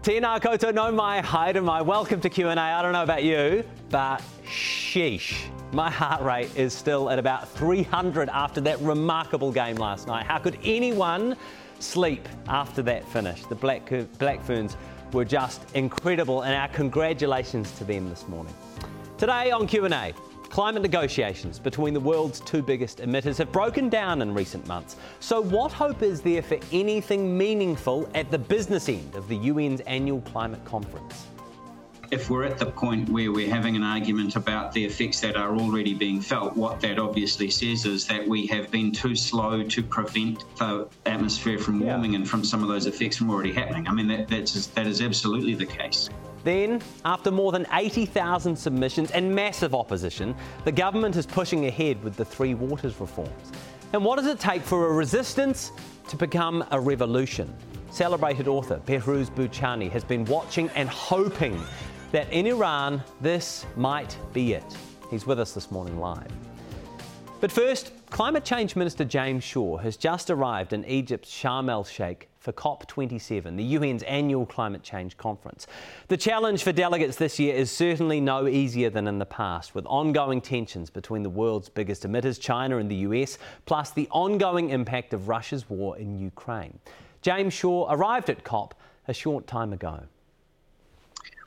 Tēnā koutou nau mai, haere mai. Welcome to Q&A. I don't know about you, but sheesh. My heart rate is still at about 300 after that remarkable game last night. How could anyone sleep after that finish? The Black, Black Ferns were just incredible and our congratulations to them this morning. Today on Q&A, Climate negotiations between the world's two biggest emitters have broken down in recent months. So, what hope is there for anything meaningful at the business end of the UN's annual climate conference? if we're at the point where we're having an argument about the effects that are already being felt, what that obviously says is that we have been too slow to prevent the atmosphere from warming yeah. and from some of those effects from already happening. I mean, that, that's, that is absolutely the case. Then, after more than 80,000 submissions and massive opposition, the government is pushing ahead with the Three Waters reforms. And what does it take for a resistance to become a revolution? Celebrated author Behrouz Boochani has been watching and hoping that in Iran this might be it. He's with us this morning live. But first, Climate Change Minister James Shaw has just arrived in Egypt's Sharm el Sheikh for COP27, the UN's annual climate change conference. The challenge for delegates this year is certainly no easier than in the past, with ongoing tensions between the world's biggest emitters, China and the US, plus the ongoing impact of Russia's war in Ukraine. James Shaw arrived at COP a short time ago.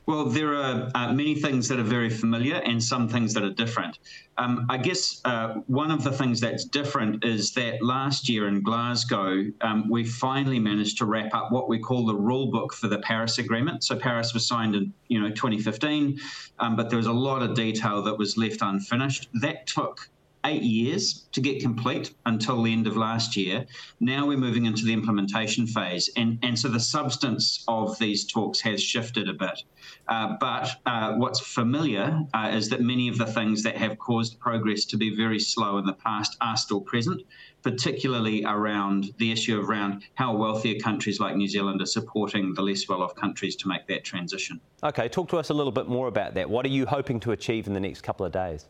Well, there are uh, many things that are very familiar and some things that are different. Um, I guess uh, one of the things that's different is that last year in Glasgow, um, we finally managed to wrap up what we call the rule book for the Paris Agreement. So Paris was signed in you know 2015, um, but there was a lot of detail that was left unfinished. That took eight years to get complete until the end of last year. Now we're moving into the implementation phase. And, and so the substance of these talks has shifted a bit. Uh, but uh, what's familiar uh, is that many of the things that have caused progress to be very slow in the past are still present, particularly around the issue around how wealthier countries like New Zealand are supporting the less well off countries to make that transition. Okay, talk to us a little bit more about that. What are you hoping to achieve in the next couple of days?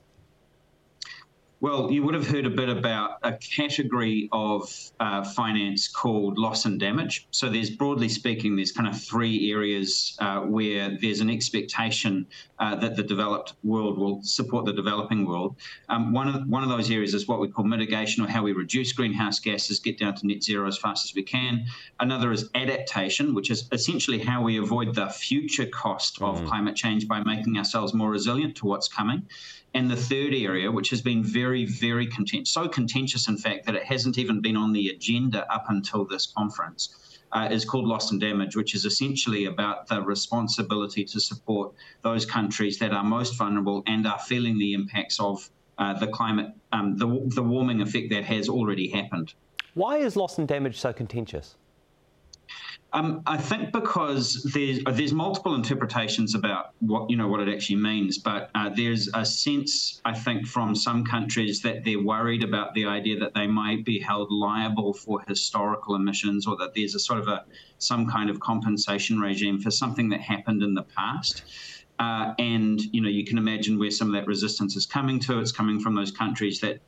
Well, you would have heard a bit about a category of uh, finance called loss and damage. So, there's broadly speaking, there's kind of three areas uh, where there's an expectation uh, that the developed world will support the developing world. Um, one of one of those areas is what we call mitigation, or how we reduce greenhouse gases, get down to net zero as fast as we can. Another is adaptation, which is essentially how we avoid the future cost of mm. climate change by making ourselves more resilient to what's coming. And the third area, which has been very, very contentious, so contentious, in fact, that it hasn't even been on the agenda up until this conference, uh, is called Loss and Damage, which is essentially about the responsibility to support those countries that are most vulnerable and are feeling the impacts of uh, the climate, um, the, the warming effect that has already happened. Why is loss and damage so contentious? Um, I think because there's uh, there's multiple interpretations about what you know what it actually means, but uh, there's a sense I think from some countries that they're worried about the idea that they might be held liable for historical emissions, or that there's a sort of a some kind of compensation regime for something that happened in the past. Uh, and you know you can imagine where some of that resistance is coming to. It's coming from those countries that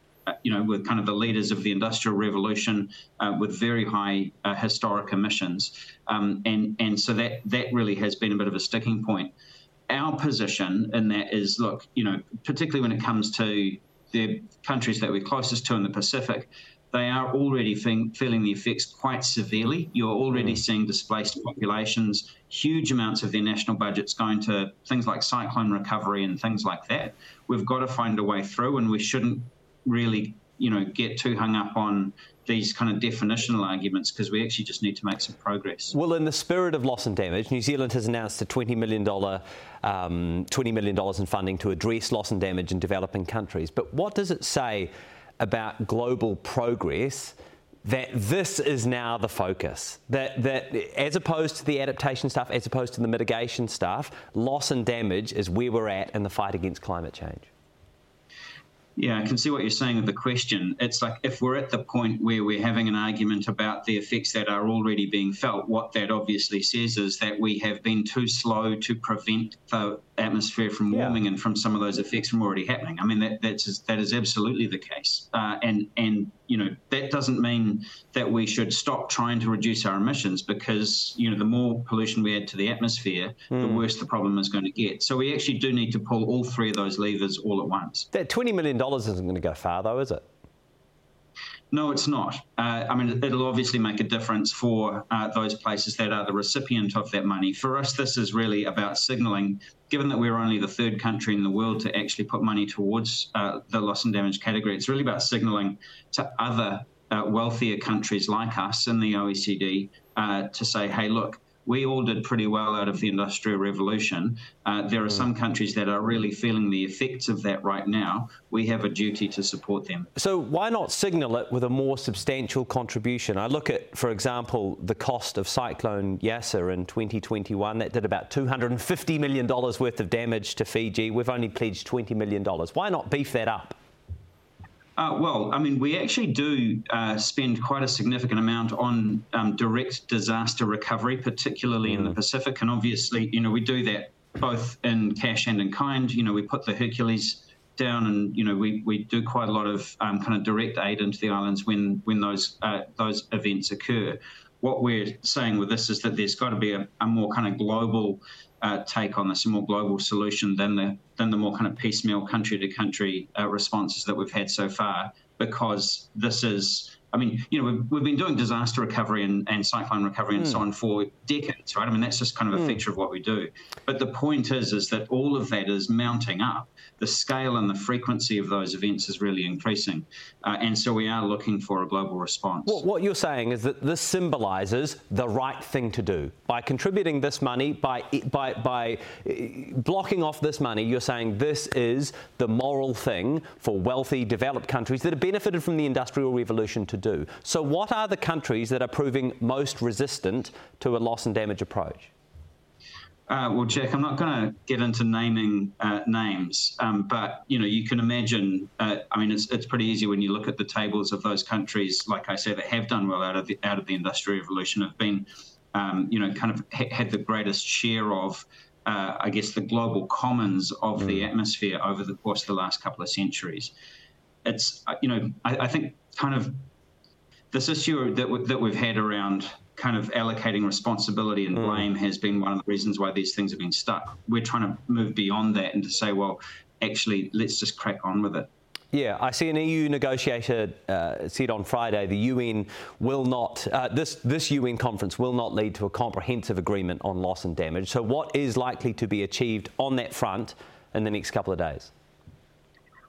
you know, with kind of the leaders of the Industrial Revolution uh, with very high uh, historic emissions. Um, and, and so that, that really has been a bit of a sticking point. Our position in that is look, you know, particularly when it comes to the countries that we're closest to in the Pacific, they are already feeling the effects quite severely. You're already mm. seeing displaced populations, huge amounts of their national budgets going to things like cyclone recovery and things like that. We've got to find a way through, and we shouldn't really, you know, get too hung up on these kind of definitional arguments because we actually just need to make some progress. Well, in the spirit of loss and damage, New Zealand has announced a $20 million, um, $20 million in funding to address loss and damage in developing countries. But what does it say about global progress? That this is now the focus. That, that as opposed to the adaptation stuff, as opposed to the mitigation stuff, loss and damage is where we're at in the fight against climate change. Yeah, I can see what you're saying with the question. It's like if we're at the point where we're having an argument about the effects that are already being felt, what that obviously says is that we have been too slow to prevent the atmosphere from warming yeah. and from some of those effects from already happening. I mean, that that's that is absolutely the case. Uh, and and you know that doesn't mean that we should stop trying to reduce our emissions because you know the more pollution we add to the atmosphere, mm. the hmm. worse the problem is going to get. So we actually do need to pull all three of those levers all at once. That twenty million dollars isn't going to go far, though, is it? No, it's not. Uh, I mean, it'll obviously make a difference for uh, those places that are the recipient of that money. For us, this is really about signalling, given that we're only the third country in the world to actually put money towards uh, the loss and damage category, it's really about signalling to other uh, wealthier countries like us in the OECD uh, to say, hey, look, we all did pretty well out of the Industrial Revolution. Uh, there are some mm. countries that are really feeling the effects of that right now. We have a duty to support them. So, why not signal it with a more substantial contribution? I look at, for example, the cost of Cyclone Yasa in 2021. That did about $250 million worth of damage to Fiji. We've only pledged $20 million. Why not beef that up? Uh, well, I mean, we actually do uh, spend quite a significant amount on um, direct disaster recovery, particularly mm. in the mm. Pacific. And obviously, you know, we do that both in cash and in kind. You know, we put the Hercules down, and you know, we, we do quite a lot of um, kind of direct aid into the islands when when those uh, those events occur. What we're saying with this is that there's got to be a, a more kind of global uh, take on this, a more global solution than the than the more kind of piecemeal country to country uh, responses that we've had so far, because this is. I mean, you know, we've, we've been doing disaster recovery and, and cyclone recovery and mm. so on for decades, right? I mean, that's just kind of a mm. feature of what we do. But the point is, is that all of that is mounting up the scale and the frequency of those events is really increasing. Uh, and so we are looking for a global response. Well, what you're saying is that this symbolises the right thing to do. By contributing this money, by, by, by uh, blocking off this money, you're saying this is the moral thing for wealthy, developed countries that have benefited from the Industrial Revolution to do. So, what are the countries that are proving most resistant to a loss and damage approach? Uh, well, Jack, I'm not going to get into naming uh, names, um, but you know, you can imagine. Uh, I mean, it's it's pretty easy when you look at the tables of those countries, like I say, that have done well out of the out of the industrial revolution, have been, um, you know, kind of ha- had the greatest share of, uh, I guess, the global commons of mm. the atmosphere over the course of the last couple of centuries. It's, uh, you know, I, I think kind of this issue that w- that we've had around kind of allocating responsibility and hmm. blame mm. has been one of the reasons why these things have been stuck. We're trying to move beyond that and to say, well, actually, let's just crack on with it. Yeah, I see an EU negotiator uh, said on Friday the UN will not, uh, this, this UN conference will not lead to a comprehensive agreement on loss and damage. So, what is likely to be achieved on that front in the next couple of days?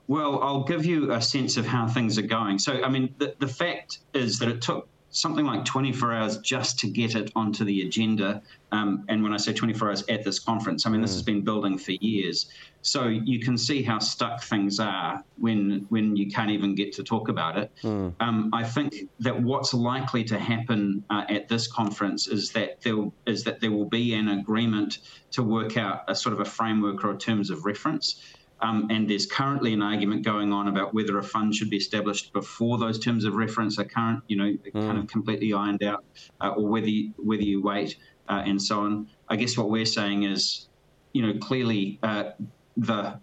Well, I'll give you a sense of how things are going. So, I mean, the, the fact is that it took something like 24 hours just to get it onto the agenda. Um, and when I say 24 hours at this conference, I mean, mm. this has been building for years. So you can see how stuck things are when when you can't even get to talk about it. Mm. Um, I think that what's likely to happen uh, at this conference is that there is that there will be an agreement to work out a sort of a framework or terms of reference. Um, and there's currently an argument going on about whether a fund should be established before those terms of reference are current, you know, mm. kind of completely ironed out, uh, or whether you, whether you wait uh, and so on. I guess what we're saying is, you know, clearly uh, the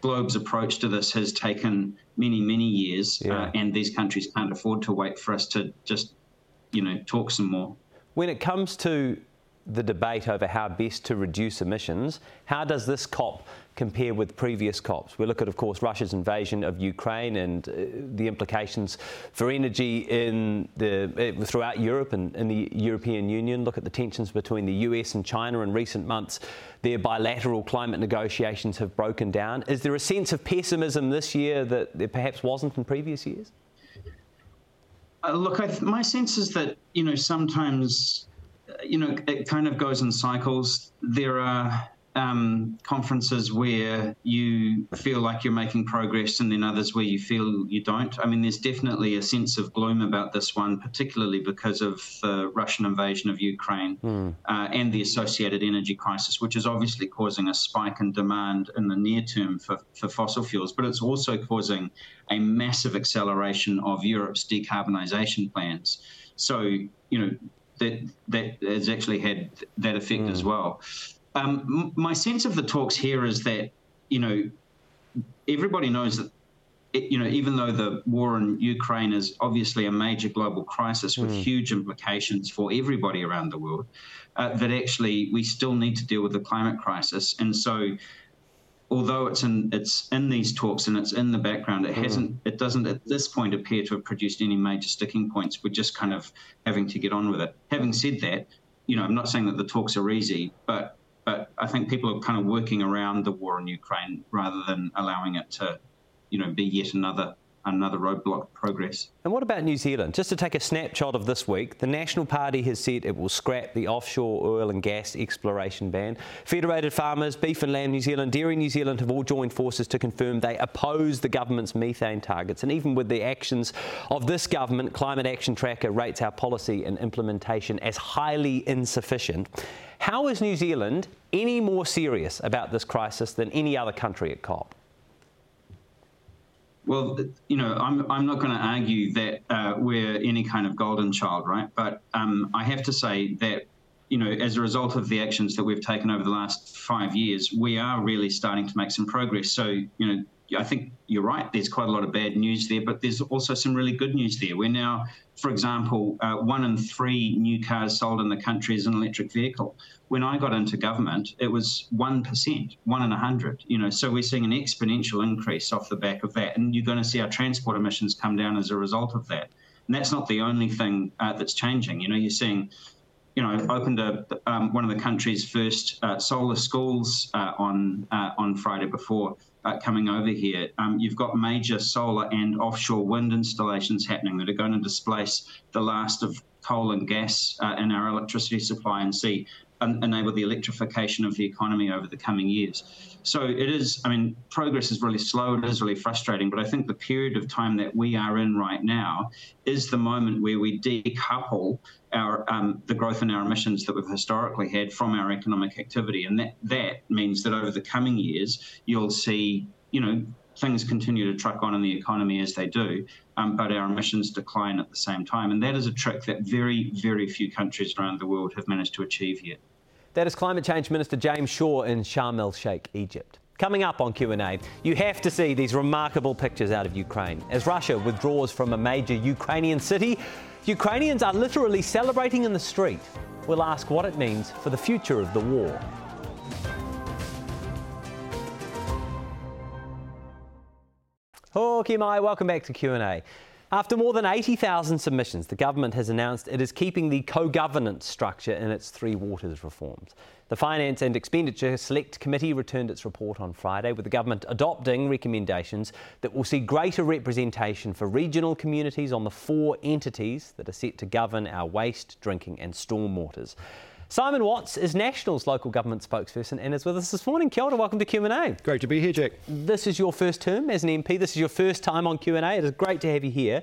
globe's approach to this has taken many, many years, uh, yeah. and these countries can't afford to wait for us to just, you know, talk some more. When it comes to the debate over how best to reduce emissions, how does this COP compare with previous COPs? We look at, of course, Russia's invasion of Ukraine and uh, the implications for energy in the, uh, throughout Europe and in the European Union. Look at the tensions between the US and China in recent months. Their bilateral climate negotiations have broken down. Is there a sense of pessimism this year that there perhaps wasn't in previous years? Uh, look, th- my sense is that you know sometimes you know, it kind of goes in cycles. There are um, conferences where you feel like you're making progress, and then others where you feel you don't. I mean, there's definitely a sense of gloom about this one, particularly because of the Russian invasion of Ukraine mm. uh, and the associated energy crisis, which is obviously causing a spike in demand in the near term for, for fossil fuels, but it's also causing a massive acceleration of Europe's decarbonisation plans. So, you know, that that has actually had that effect mm. as well. Um, my sense of the talks here is that, you know, everybody knows that you know, even though the war in Ukraine is obviously a major global crisis with mm. huge implications for everybody around the world, uh, that actually we still need to deal with the climate crisis. And so, although it's in it's in these talks and it's in the background, it mm. hasn't it doesn't at this point appear to have produced any major sticking points. We're just kind of having to get on with it. Having said that, you know, I'm not saying that the talks are easy, but but I think people are kind of working around the war in Ukraine rather than allowing it to you know, be yet another another roadblock progress. And what about New Zealand? Just to take a snapshot of this week, the National Party has said it will scrap the offshore oil and gas exploration ban. Federated Farmers, Beef and Lamb New Zealand, Dairy New Zealand have all joined forces to confirm they oppose the government's methane targets. And even with the actions of this government, Climate Action Tracker rates our policy and implementation as highly insufficient. How is New Zealand any more serious about this crisis than any other country at COP? Well, you know, I'm, I'm not going to argue that uh, we're any kind of golden child, right? But um, I have to say that, you know, as a result of the actions that we've taken over the last five years, we are really starting to make some progress. So, you know, I think you're right. There's quite a lot of bad news there, but there's also some really good news there. We're now, for example, uh, one in three new cars sold in the country is an electric vehicle. When I got into government, it was one percent, one in a hundred. You know, so we're seeing an exponential increase off the back of that, and you're going to see our transport emissions come down as a result of that. And that's not the only thing uh, that's changing. You know, you're seeing you know, opened a, um, one of the country's first uh, solar schools uh, on uh, on Friday before uh, coming over here. Um, you've got major solar and offshore wind installations happening that are going to displace the last of coal and gas uh, in our electricity supply and see enable the electrification of the economy over the coming years. So it is, I mean, progress is really slow, it is really frustrating, but I think the period of time that we are in right now is the moment where we decouple our um, the growth in our emissions that we've historically had from our economic activity. And that, that means that over the coming years, you'll see, you know, things continue to truck on in the economy as they do, um, but our emissions decline at the same time. And that is a trick that very, very few countries around the world have managed to achieve yet. That is Climate Change Minister James Shaw in Sharm el Sheikh, Egypt. Coming up on Q&A, you have to see these remarkable pictures out of Ukraine. As Russia withdraws from a major Ukrainian city, Ukrainians are literally celebrating in the street. We'll ask what it means for the future of the war. Hoki mai, welcome back to Q&A. After more than 80,000 submissions, the government has announced it is keeping the co-governance structure in its three waters reforms. The Finance and Expenditure Select Committee returned its report on Friday, with the government adopting recommendations that will see greater representation for regional communities on the four entities that are set to govern our waste, drinking and storm waters. Simon Watts is National's local government spokesperson and is with us this morning. Kia ora, welcome to Q&A. Great to be here, Jack. This is your first term as an MP. This is your first time on Q&A. It is great to have you here.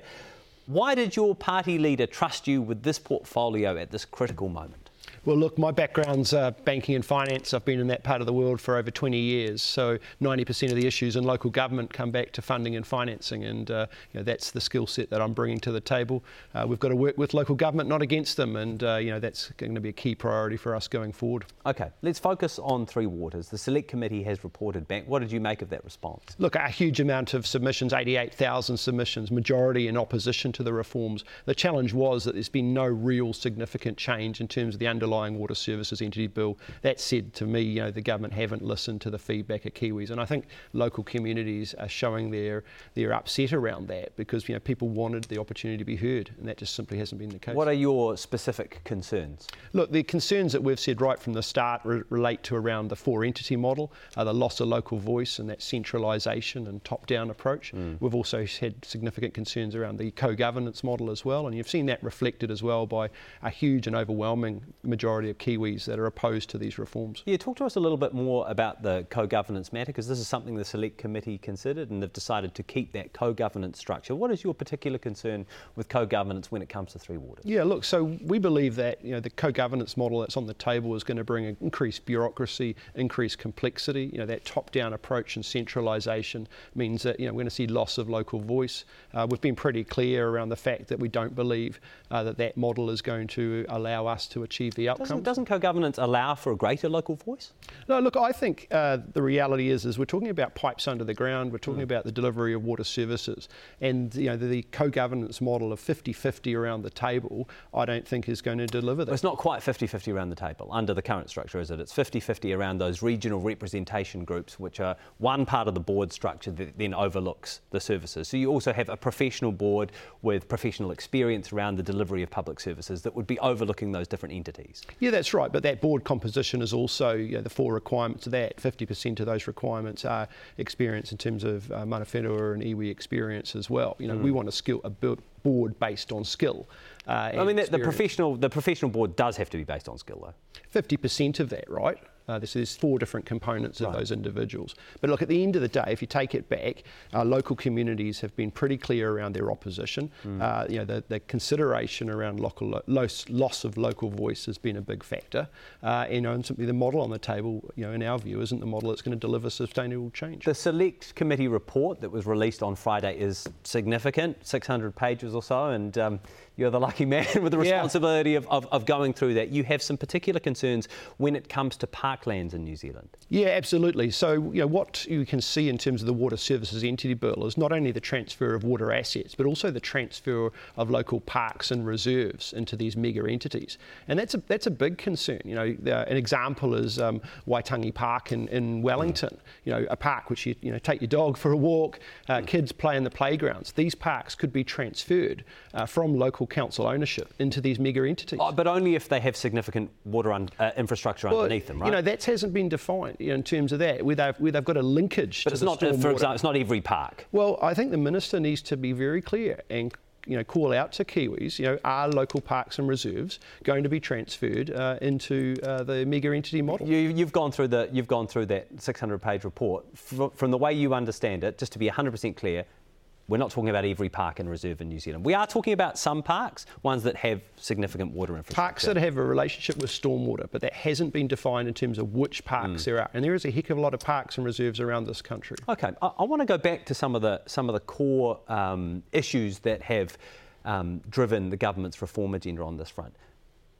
Why did your party leader trust you with this portfolio at this critical moment? Well, look, my background's uh, banking and finance. I've been in that part of the world for over 20 years. So 90% of the issues in local government come back to funding and financing, and uh, you know, that's the skill set that I'm bringing to the table. Uh, we've got to work with local government, not against them, and uh, you know that's going to be a key priority for us going forward. Okay, let's focus on Three Waters. The Select Committee has reported back. What did you make of that response? Look, a huge amount of submissions, 88,000 submissions, majority in opposition to the reforms. The challenge was that there's been no real significant change in terms of the underlying underlying water services entity bill. That said, to me, you know, the government haven't listened to the feedback of Kiwis, and I think local communities are showing their their upset around that because you know people wanted the opportunity to be heard, and that just simply hasn't been the case. What are your specific concerns? Look, the concerns that we've said right from the start re- relate to around the four entity model, uh, the loss of local voice, and that centralisation and top down approach. Mm. We've also had significant concerns around the co governance model as well, and you've seen that reflected as well by a huge and overwhelming majority majority of Kiwis that are opposed to these reforms. Yeah, talk to us a little bit more about the co-governance matter because this is something the Select Committee considered and they've decided to keep that co-governance structure. What is your particular concern with co-governance when it comes to Three Waters? Yeah, look, so we believe that you know the co-governance model that's on the table is going to bring increased bureaucracy, increased complexity. You know that top-down approach and centralisation means that you know we're going to see loss of local voice. Uh, we've been pretty clear around the fact that we don't believe uh, that that model is going to allow us to achieve the outcomes. Doesn't, doesn't co-governance allow for a greater local voice? No, look, I think uh, the reality is, is we're talking about pipes under the ground. We're talking mm. about the delivery of water services, and you know the, the co-governance model of 50-50 around the table. I don't think is going to deliver that. Well, it's not quite 50-50 around the table under the current structure, is it? It's 50-50 around those regional representation groups, which are one part of the board structure that then overlooks the services. So you also have a professional board with professional experience around the delivery of public services that would be overlooking those different entities. Yeah, that's right. But that board composition is also you know, the four requirements of that. 50% of those requirements are experience in terms of uh, mana whenua and iwi experience as well. You know, mm. we want a skill a board based on skill. Uh, I mean, the, the professional the professional board does have to be based on skill, though. 50% of that, right? Uh, there's, there's, four different components of right. those individuals. But look, at the end of the day, if you take it back, our local communities have been pretty clear around their opposition. Mm. Uh, you know, the, the, consideration around local loss, loss, of local voice has been a big factor. Uh, you know, and simply the model on the table, you know, in our view, isn't the model that's going to deliver sustainable change. The Select Committee report that was released on Friday is significant, 600 pages or so, and um, you're the lucky man with the responsibility yeah. of, of, of, going through that. You have some particular concerns when it comes to parklands in New Zealand. Yeah, absolutely. So, you know, what you can see in terms of the Water Services Entity Bill is not only the transfer of water assets, but also the transfer of local parks and reserves into these mega entities. And that's a, that's a big concern. You know, the, an example is um, Waitangi Park in, in Wellington, mm. you know, a park which you, you know, take your dog for a walk, uh, mm. kids play in the playgrounds. These parks could be transferred uh, from local local council ownership into these mega entities. Oh, but only if they have significant water un- uh, infrastructure well, underneath them, right? You know, that hasn't been defined you know, in terms of that, where they've, where they've got a linkage but it's not, for example, it's not every park. Well, I think the minister needs to be very clear and you know, call out to Kiwis, you know, are local parks and reserves going to be transferred uh, into uh, the mega entity model? You, have gone through the, you've gone through that 600-page report. From, from the way you understand it, just to be 100% clear, we're not talking about every park and reserve in New Zealand. We are talking about some parks, ones that have significant water infrastructure. Parks that have a relationship with stormwater, but that hasn't been defined in terms of which parks mm. there are. And there is a heck of a lot of parks and reserves around this country. Okay, I, I want to go back to some of the some of the core um, issues that have um, driven the government's reform agenda on this front.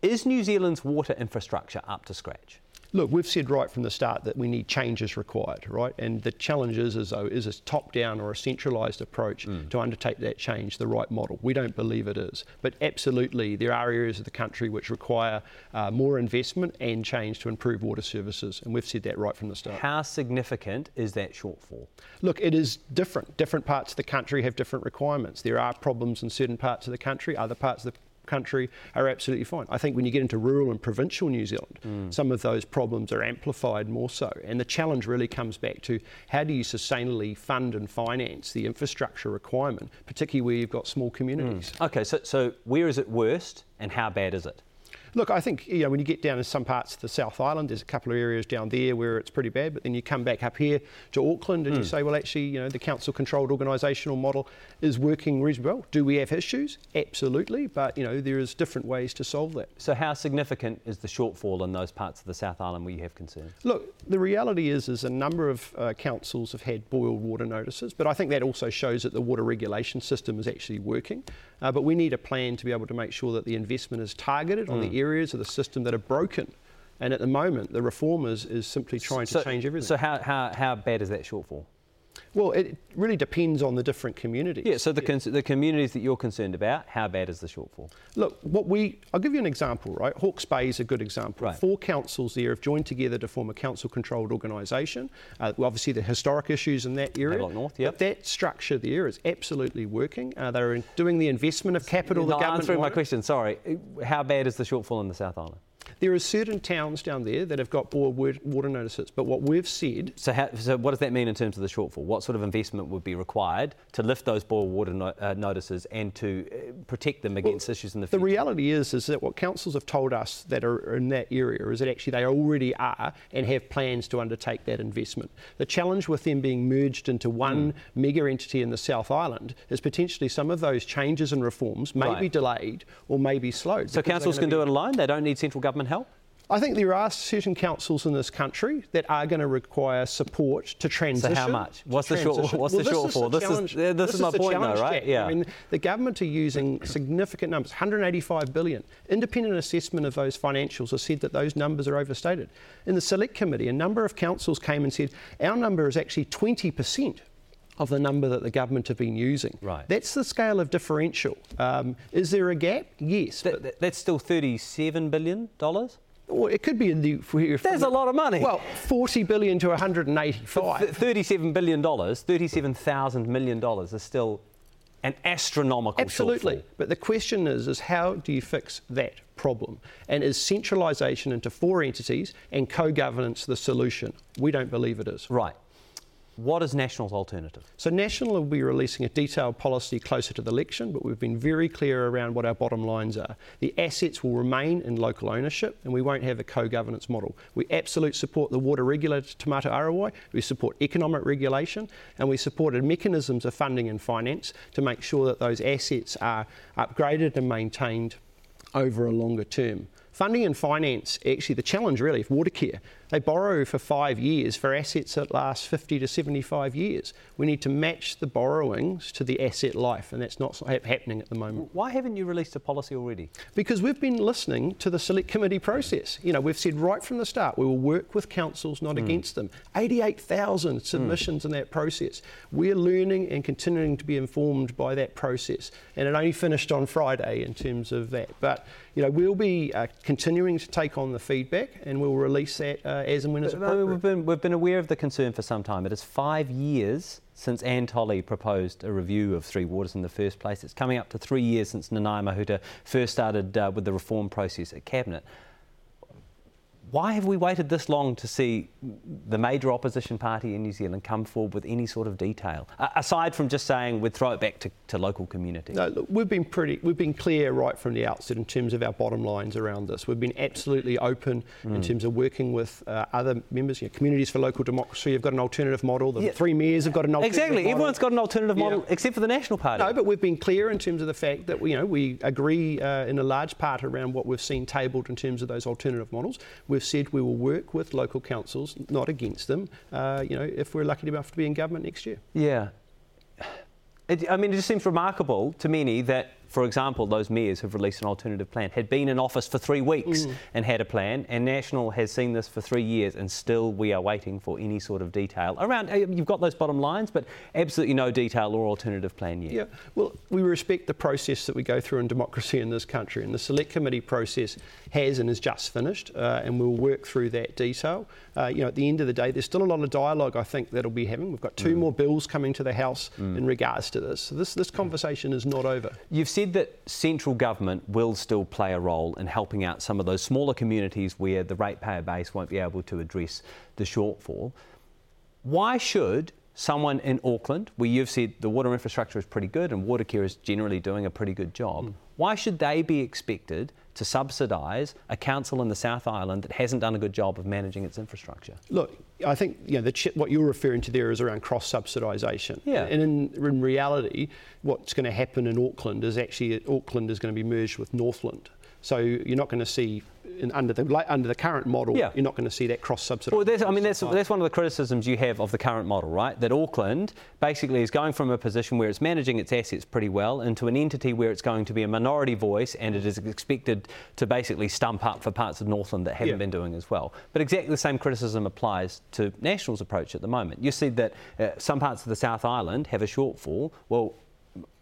Is New Zealand's water infrastructure up to scratch? Look, we've said right from the start that we need changes required, right? And the challenge is, is though, is a top-down or a centralised approach mm. to undertake that change the right model? We don't believe it is. But absolutely, there are areas of the country which require uh, more investment and change to improve water services, and we've said that right from the start. How significant is that shortfall? Look, it is different. Different parts of the country have different requirements. There are problems in certain parts of the country. Other parts of the country are absolutely fine. I think when you get into rural and provincial New Zealand, mm. some of those problems are amplified more so. And the challenge really comes back to how do you sustainably fund and finance the infrastructure requirement, particularly where you've got small communities. Mm. Okay, so, so where is it worst and how bad is it? Look, I think you know when you get down to some parts of the South Island, there's a couple of areas down there where it's pretty bad. But then you come back up here to Auckland and mm. you hmm. say, well, actually, you know, the council-controlled organisational model is working reasonably well. Do we have issues? Absolutely, but you know, there is different ways to solve that. So, how significant is the shortfall in those parts of the South Island where you have concerns? Look, the reality is, is a number of uh, councils have had boiled water notices, but I think that also shows that the water regulation system is actually working. Uh, but we need a plan to be able to make sure that the investment is targeted mm. on the hmm. Areas of the system that are broken. And at the moment, the reformers is, simply trying so, to change everything. So, how, how, how bad is that shortfall? Well, it really depends on the different communities. Yeah, so the, yeah. the communities that you're concerned about, how bad is the shortfall? Look, what we, I'll give you an example, right? Hawke's Bay is a good example. Right. Four councils there have joined together to form a council controlled organisation. Uh, well, obviously, the historic issues in that area. North, yep. But that structure there is absolutely working. Uh, they're doing the investment of capital. You're the government answering my question, sorry. How bad is the shortfall in the South Island? There are certain towns down there that have got board water notices, but what we've said. So, how, so what does that mean in terms of the shortfall? What sort of investment would be required to lift those boil water no, uh, notices and to uh, protect them against well, issues in the future? The reality is, is that what councils have told us that are in that area is that actually they already are and have plans to undertake that investment. The challenge with them being merged into one mm. mega entity in the South Island is potentially some of those changes and reforms may right. be delayed or may be slowed. So councils can do it alone. They don't need central government help? I think there are certain councils in this country that are going to require support to transition. So how much? What's the short? What's well, the shortfall? This, this, is, this, is my point, though, right? Yeah. I mean, the government are using significant numbers, 185 billion. Independent assessment of those financials has said that those numbers are overstated. In the select committee, a number of councils came and said our number is actually 20 percent of the number that the government have been using. Right. That's the scale of differential. Um, is there a gap? Yes. Th- that's still $37 billion? Well, it could be in the. There's a lot of money. Well, 40 billion to 185. Th- 37 billion dollars, 37,000 million dollars is still an astronomical Absolutely. Shortfall. But the question is, is how do you fix that problem? And is centralisation into four entities and co-governance the solution? We don't believe it is. Right. What is National's alternative? So, National will be releasing a detailed policy closer to the election, but we've been very clear around what our bottom lines are. The assets will remain in local ownership, and we won't have a co governance model. We absolutely support the water regulator Taumata Mata Arowai, we support economic regulation, and we supported mechanisms of funding and finance to make sure that those assets are upgraded and maintained over a longer term. Funding and finance, actually, the challenge really for Watercare they borrow for five years for assets that last 50 to 75 years. We need to match the borrowings to the asset life, and that's not happening at the moment. Why haven't you released a policy already? Because we've been listening to the select committee process. You know, we've said right from the start we will work with councils, not mm. against them. 88,000 submissions mm. in that process. We're learning and continuing to be informed by that process, and it only finished on Friday in terms of that. But you know, we'll be uh, continuing to take on the feedback, and we'll release that. Uh, as and when it's appropriate. We've been, we've been aware of the concern for some time. It is five years since Anne Tolley proposed a review of Three Waters in the first place. It's coming up to three years since Nanaia Mahuta first started uh, with the reform process at Cabinet why have we waited this long to see the major opposition party in New Zealand come forward with any sort of detail, uh, aside from just saying we'd throw it back to, to local communities? No, look, we've been pretty, we've been clear right from the outset in terms of our bottom lines around this. We've been absolutely open mm. in terms of working with uh, other members, you know, communities for local democracy. You've got an alternative model. The yeah. three mayors have got an alternative exactly. Model. Everyone's got an alternative model yeah. except for the National Party. No, but we've been clear in terms of the fact that we, you know, we agree uh, in a large part around what we've seen tabled in terms of those alternative models. We've said we will work work with local councils, not against them, uh, you know, if we're lucky enough to be in government next year. Yeah. It, I mean, it just seems remarkable to many that for example, those mayors have released an alternative plan, had been in office for three weeks mm. and had a plan, and National has seen this for three years, and still we are waiting for any sort of detail around. Uh, you've got those bottom lines, but absolutely no detail or alternative plan yet. Yeah, well, we respect the process that we go through in democracy in this country, and the select committee process has and is just finished, uh, and we'll work through that detail. Uh, you know, at the end of the day, there's still a lot of dialogue I think that'll be having. We've got two mm. more bills coming to the House mm. in regards to this. So this this conversation is not over. You've said that central government will still play a role in helping out some of those smaller communities where the ratepayer base won't be able to address the shortfall. Why should someone in Auckland, where you've said the water infrastructure is pretty good and Watercare is generally doing a pretty good job, mm. why should they be expected to subsidise a council in the South Island that hasn't done a good job of managing its infrastructure? Look, I think you know, the, what you're referring to there is around cross subsidisation. Yeah. And in, in reality, what's going to happen in Auckland is actually Auckland is going to be merged with Northland. So you're not going to see in, under the under the current model, yeah. you're not going to see that cross subsidy. Well, I mean, that's, that's one of the criticisms you have of the current model, right? That Auckland basically is going from a position where it's managing its assets pretty well into an entity where it's going to be a minority voice and it is expected to basically stump up for parts of Northland that haven't yeah. been doing as well. But exactly the same criticism applies to National's approach at the moment. You see that uh, some parts of the South Island have a shortfall. Well,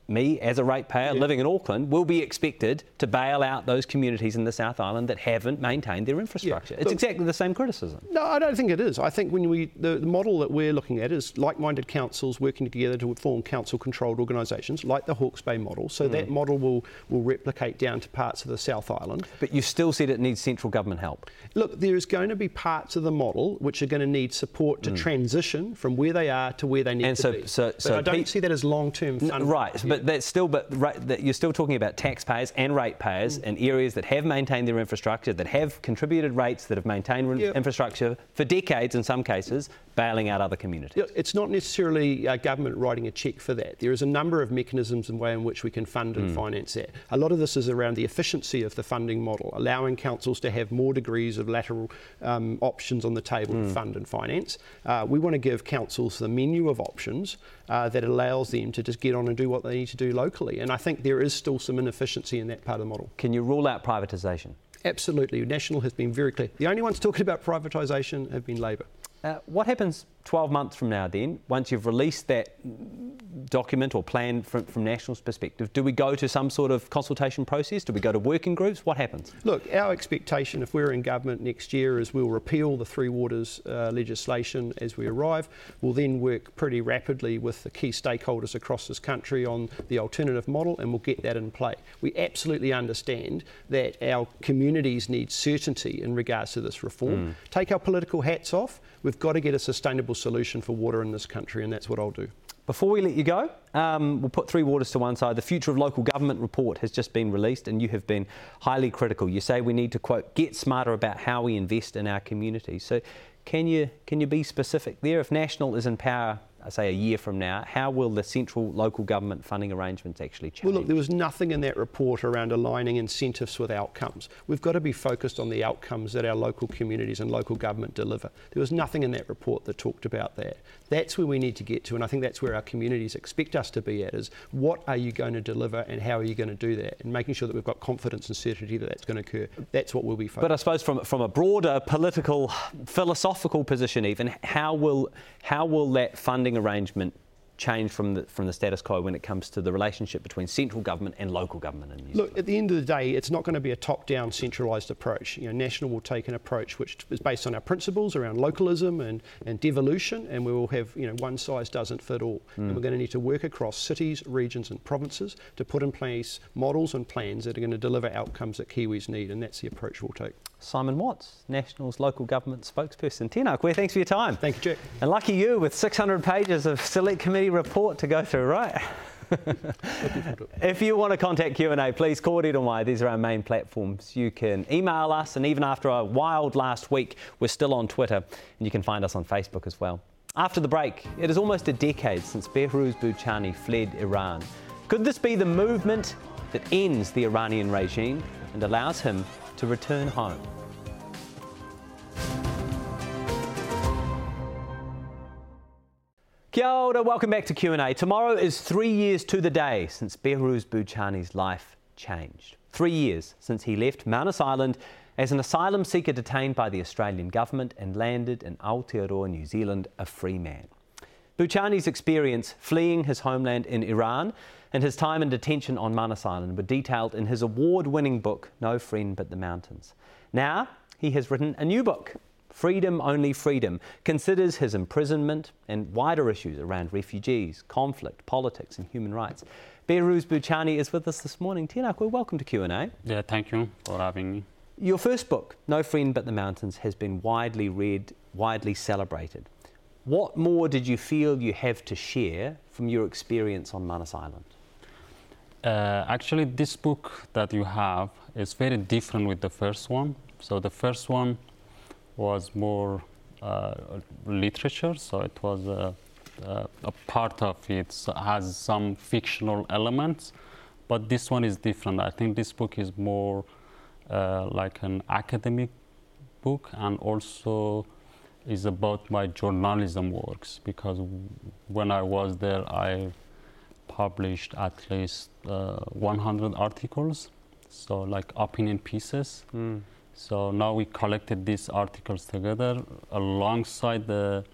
me as a ratepayer yeah. living in Auckland will be expected to bail out those communities in the South Island that haven't maintained their infrastructure. Yeah. It's Look, exactly the same criticism. No, I don't think it is. I think when we the, the model that we're looking at is like-minded councils working together to form council-controlled organisations, like the Hawke's Bay model. So mm. that model will will replicate down to parts of the South Island. But you still said it needs central government help. Look, there is going to be parts of the model which are going to need support to mm. transition from where they are to where they need and to so, be. So, but so I don't see that as long-term. N- right, but that's still, but that you're still talking about taxpayers and ratepayers mm. in areas that have maintained their infrastructure, that have contributed rates, that have maintained yep. infrastructure for decades in some cases, bailing out other communities? It's not necessarily uh, government writing a cheque for that. There is a number of mechanisms and way in which we can fund and mm. finance that. A lot of this is around the efficiency of the funding model, allowing councils to have more degrees of lateral um, options on the table mm. to fund and finance. Uh, we want to give councils the menu of options uh, that allows them to just get on and do what they need to do locally. And I think there is still some inefficiency in that part of the model. Can you rule out privatisation? Absolutely. National has been very clear. The only ones talking about privatisation have been Labor. Uh, what happens 12 months from now then, once you've released that document or plan from, from National's perspective? Do we go to some sort of consultation process? Do we go to working groups? What happens? Look, our expectation if we're in government next year is we'll repeal the Three Waters uh, legislation as we arrive. We'll then work pretty rapidly with the key stakeholders across this country on the alternative model and we'll get that in play. We absolutely understand that our communities need certainty in regards to this reform. Mm. Take our political hats off. We've got to get a sustainable solution for water in this country, and that's what I'll do. Before we let you go, um, we'll put Three Waters to one side. The Future of Local Government report has just been released, and you have been highly critical. You say we need to, quote, get smarter about how we invest in our communities. So, can you, can you be specific there? If National is in power say, a year from now, how will the central local government funding arrangements actually change? Well, look, there was nothing in that report around aligning incentives with outcomes. We've got to be focused on the outcomes that our local communities and local government deliver. There was nothing in that report that talked about that. That's where we need to get to, and I think that's where our communities expect us to be at, is what are you going to deliver and how are you going to do that? And making sure that we've got confidence and certainty that that's going to occur. That's what we'll be focused But I suppose from, from a broader political, philosophical position even, how will, how will that funding funding arrangement change from the, from the status quo when it comes to the relationship between central government and local government in New Zealand? Look, at the end of the day, it's not going to be a top-down centralised approach. You know, National will take an approach which is based on our principles around localism and, and devolution, and we will have, you know, one size doesn't fit all. Mm. And we're going to need to work across cities, regions and provinces to put in place models and plans that are going to deliver outcomes that Kiwis need, and that's the approach we'll take. Simon Watts, National's local government spokesperson. Tēnā koe, thanks for your time. Thank you, Jack. And lucky you with 600 pages of select committee report to go through, right? if you want to contact Q&A, please call Riro Mai. These are our main platforms. You can email us, and even after a wild last week, we're still on Twitter, and you can find us on Facebook as well. After the break, it is almost a decade since Behrouz Boochani fled Iran. Could this be the movement that ends the Iranian regime and allows him to return home? Kia ora, welcome back to Q&A. Tomorrow is three years to the day since Behrouz Boochani's life changed. Three years since he left Manus Island as an asylum seeker detained by the Australian government and landed in Aotearoa, New Zealand, a free man. Boochani's experience fleeing his homeland in Iran and his time in detention on Manus Island were detailed in his award winning book, No Friend But the Mountains. Now, he has written a new book Freedom Only Freedom considers his imprisonment and wider issues around refugees, conflict, politics, and human rights. Behrouz Boochani is with us this morning. Tēnā welcome to Q&A. Yeah, thank you for having me. Your first book, No Friend But the Mountains, has been widely read, widely celebrated. What more did you feel you have to share from your experience on Manus Island? Uh, actually, this book that you have is very different with the first one. So the first one was more uh, literature, so it was a, uh, a part of it has some fictional elements, but this one is different. I think this book is more uh, like an academic book and also is about my journalism works because when I was there, I published at least uh, 100 articles, so like opinion pieces. Mm. So now we collected these articles together alongside the,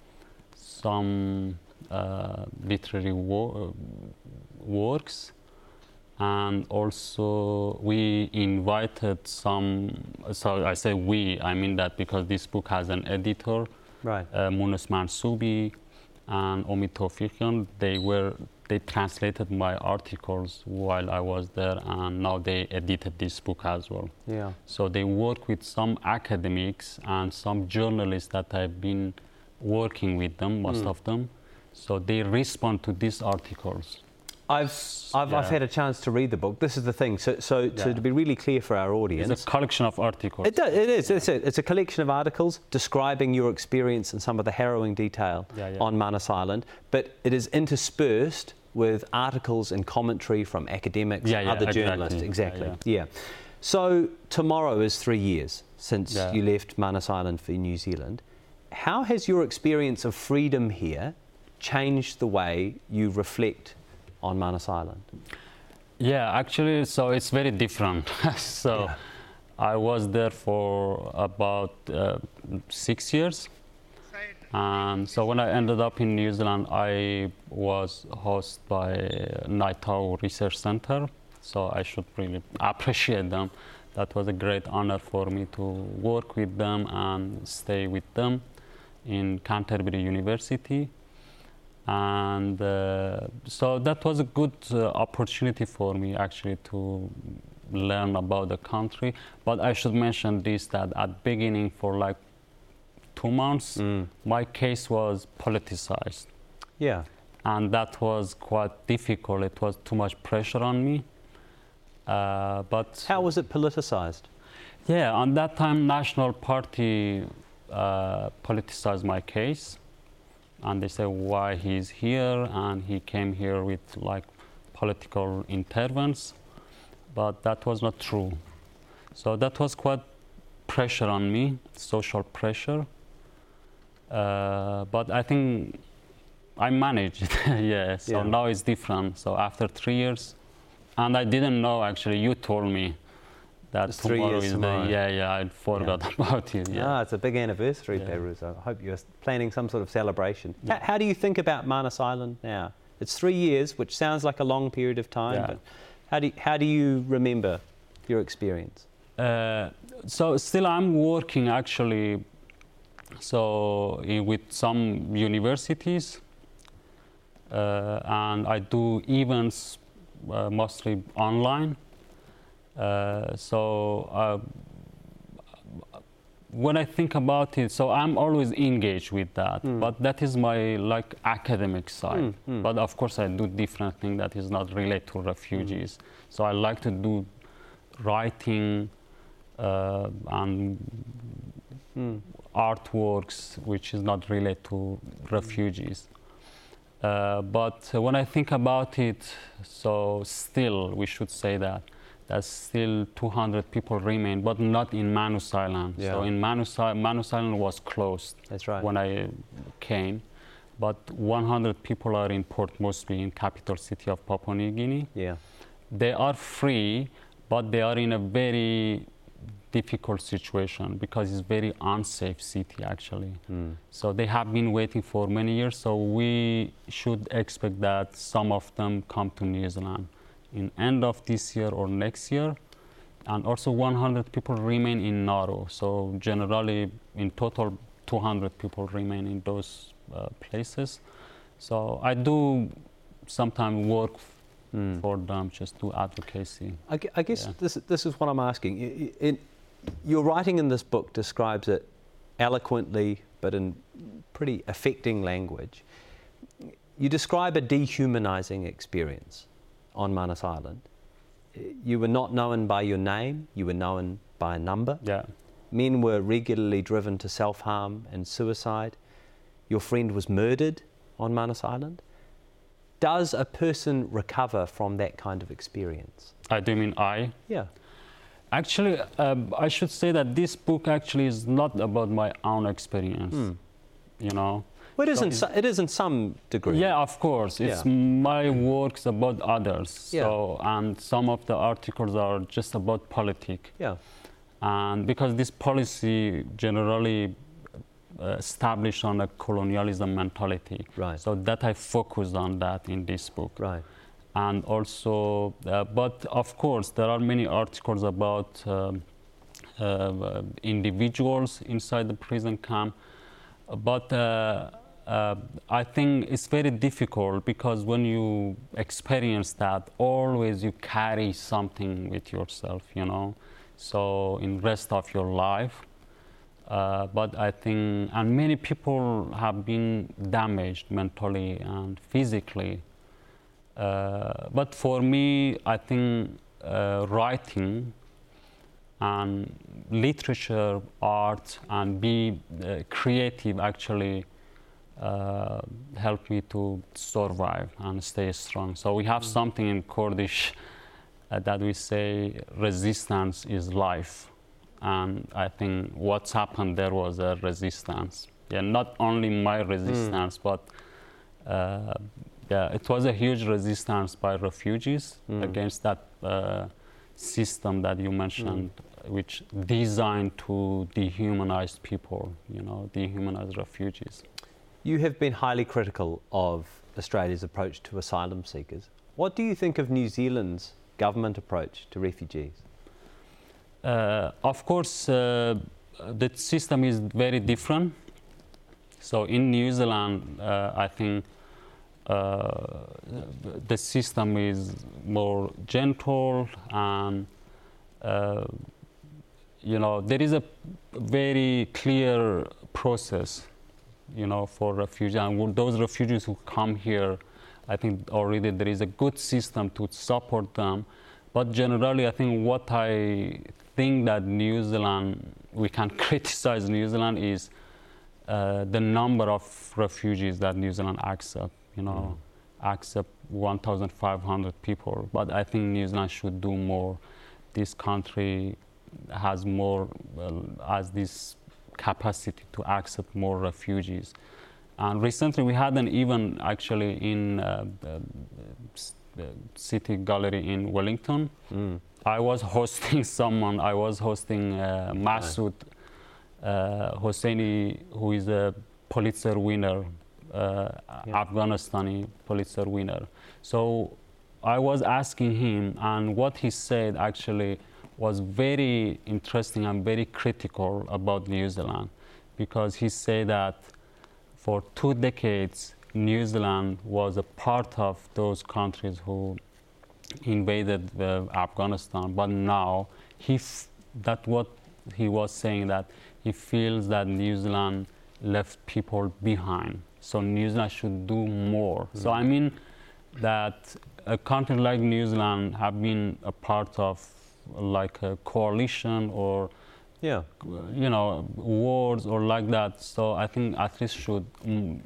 some uh, literary wo- works. And also, we invited some. So I say we, I mean that because this book has an editor, right? Uh, Mansoubi and Omid Tofighian. They were they translated my articles while I was there, and now they edited this book as well. Yeah. So they work with some academics and some journalists that I've been working with them, most mm. of them. So they respond to these articles. I've, I've, I've had a chance to read the book. This is the thing. So, so, so to be really clear for our audience, It's a collection of articles. It, does, it is. It's a, it's a collection of articles describing your experience and some of the harrowing detail Yeah, yeah. on Manus Island, but it is interspersed with articles and commentary from academics, Yeah, yeah, other exactly. journalists. Yeah, Exactly. Yeah, So tomorrow is three years since Yeah. you left Manus Island for New Zealand. How has your experience of freedom here changed the way you reflect on Manus Island? Yeah, actually, so it's very different. so Yeah. I was there for about uh, six years. And so when I ended up in New Zealand, I was hosted by Ngāi Tahu Research Center. So I should really appreciate them. That was a great honor for me to work with them and stay with them in Canterbury University and uh, so that was a good uh, opportunity for me actually to learn about the country but i should mention this that at beginning for like two months Mm. my case was politicized Yeah. and that was quite difficult it was too much pressure on me uh, but How was it politicized? yeah, on that time, National Party uh, politicized my case, and they said why he's here, and he came here with like political intervents, but that was not true. So that was quite pressure on me, social pressure. Uh, but I think I managed. yeah. So Yeah. now it's different. So after three years, and I didn't know actually. You told me that It's three tomorrow years is tomorrow. the yeah yeah. I forgot about it. Yeah. Ah, it's a big anniversary, Yeah. Perusa. I hope you're planning some sort of celebration. Yeah. How, how do you think about Manus Island now? It's three years, which sounds like a long period of time, Yeah. but how do, you, how do you remember your experience? Uh, so still I'm working actually so in, with some universities uh, and I do events uh, mostly online uh, so uh, when I think about it so I'm always engaged with that Mm. but that is my like academic side Mm, mm. but of course I do different thing that is not related to refugees so I like to do writing uh, and Mm. Artworks which is not related to refugees. Uh, but when I think about it, so still we should say that that still 200 people remain, but not in Manus Island. So in Manus, Manus Island was closed That's right. when I came, but 100 people are in port mostly in capital city of Papua New Guinea yeah. they are free, but they are in a very difficult situation because it's very unsafe city actually. Mm. So they have been waiting for many years. So we should expect that some of them come to New Zealand in end of this year or next year. And also 100 people remain in Nauru. So generally, in total, 200 people remain in those uh, places. So I do sometimes work Mm. for them, just do advocacy. I, I guess Yeah. this, this is what I'm asking. Y- y- In, your writing in this book describes it eloquently, but in pretty affecting language. You describe a dehumanizing experience on Manus Island. You were not known by your name, you were known by a number. Yeah. Men were regularly driven to self harm and suicide. Your friend was murdered on Manus Island. Does a person recover from that kind of experience? I do mean I. Yeah. Actually, um, I should say that this book actually is not about my own experience. Hmm. You know. Well, it is, So in, so, it is in some degree. Yeah, of course. It's Yeah. my works about others. Yeah. So, and some of the articles are just about politics. Yeah. And because this policy generally uh, established on a colonialism mentality. Right. So that I focused on that in this book. Right. And also, uh, but of course, there are many articles about um, uh, individuals inside the prison camp. But uh, uh, I think it's very difficult because when you experience that, always you carry something with yourself, you know. So in rest of your life. Uh, but I think, and many people have been damaged mentally and physically Uh, but for me, I think uh, writing and literature, art, and be uh, creative actually uh, help me to survive and stay strong. So we have something in Kurdish uh, that we say resistance is life. And I think what's happened there was a resistance. Yeah, not only my resistance, but uh, yeah, it was a huge resistance by refugees Mm. against that uh, system that you mentioned, which designed to dehumanize people, you know, dehumanize refugees. You have been highly critical of Australia's approach to asylum seekers. What do you think of New Zealand's government approach to refugees? Uh, of course, uh, the system is very different. So in New Zealand, uh, I think the system is more gentle and uh, you know there is a very clear process you know for refugees. And those refugees who come here i think already there is a good system to support them. But generally i think what i think that new zealand we can criticize new zealand is uh, the number of refugees that new zealand accept you know accept 1500 people. But i think new zealand should do more. This country has more well, has this capacity to accept more refugees. And recently we had an event actually in uh, the, the city gallery in wellington. Mm. I was hosting someone. I was hosting uh, Masoud uh, Hossaini, who is a Pulitzer winner, Yeah. Afghanistani Pulitzer winner. So I was asking him, and what he said actually was very interesting and very critical about New Zealand, because he said that for two decades, New Zealand was a part of those countries who invaded uh, Afghanistan, but now he f- that what he was saying that he feels that New Zealand left people behind. So New Zealand should do more. So I mean that a country like New Zealand have been a part of like a coalition or Yeah. you know wars or like that. So I think athletes should mm,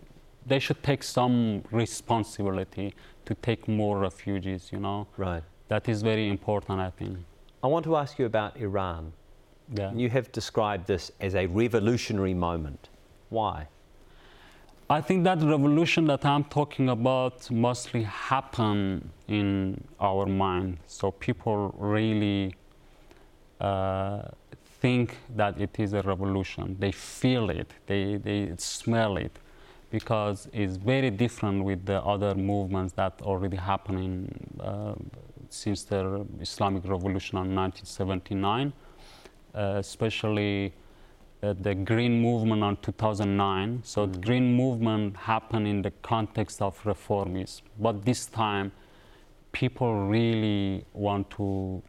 they should take some responsibility to take more refugees. You know Right. that is very important. I think. I want to ask you about Iran. Yeah. You have described this as a revolutionary moment. Why? I think that revolution that I'm talking about mostly happen in our mind. So people really uh, think that it is a revolution. They feel it. They they smell it, because it's very different with the other movements that already happening uh, since the Islamic Revolution in 1979, uh, especially the Green Movement on 2009. So the Green Movement happened in the context of reformism, but this time people really want to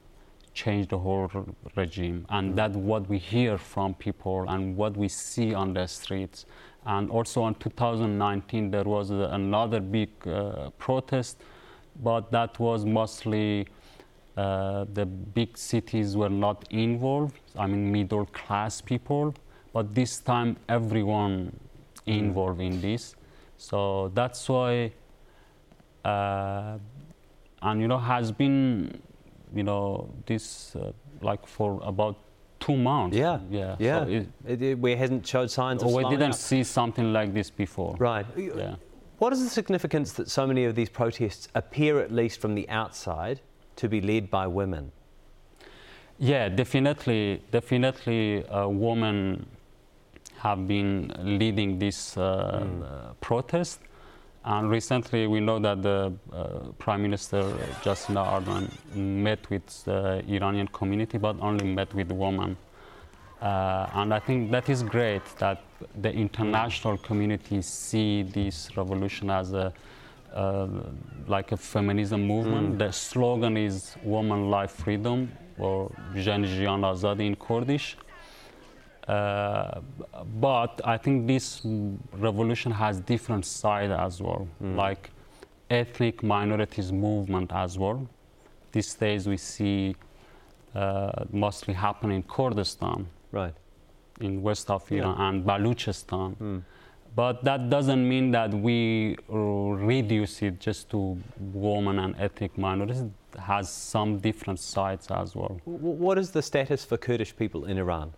change the whole regime, and that's what we hear from people and what we see on the streets. And also in 2019 there was uh, another big uh, protest, but that was mostly uh, the big cities were not involved. I mean, middle class people, but this time everyone involved in this. So that's why, uh, and you know, has been, you know, this uh, like for about two months. Yeah. yeah, Yeah. So it, It, it, we hadn't showed signs of we didn't up. see something like this before. Right. Yeah. What is the significance that so many of these protests appear, at least from the outside, to be led by women? Yeah, definitely, definitely, uh, women have been leading this uh, protest. And recently, we know that the uh, Prime Minister Jacinda Ardern met with the Iranian community, but only met with women. Uh, and I think that is great that the international community see this revolution as a uh, like a feminism movement. The slogan is "Woman, Life, Freedom" or "Jin Jiyan Azadi" in Kurdish. Uh, but I think this revolution has different side as well. Like ethnic minorities movement as well. These days we see uh, mostly happen in Kurdistan, Right. in west of Yeah. Iran, and Baluchistan. Mm. But that doesn't mean that we uh, reduce it just to women and ethnic minorities. It has some different sides as well. What is the status for Kurdish people in Iran?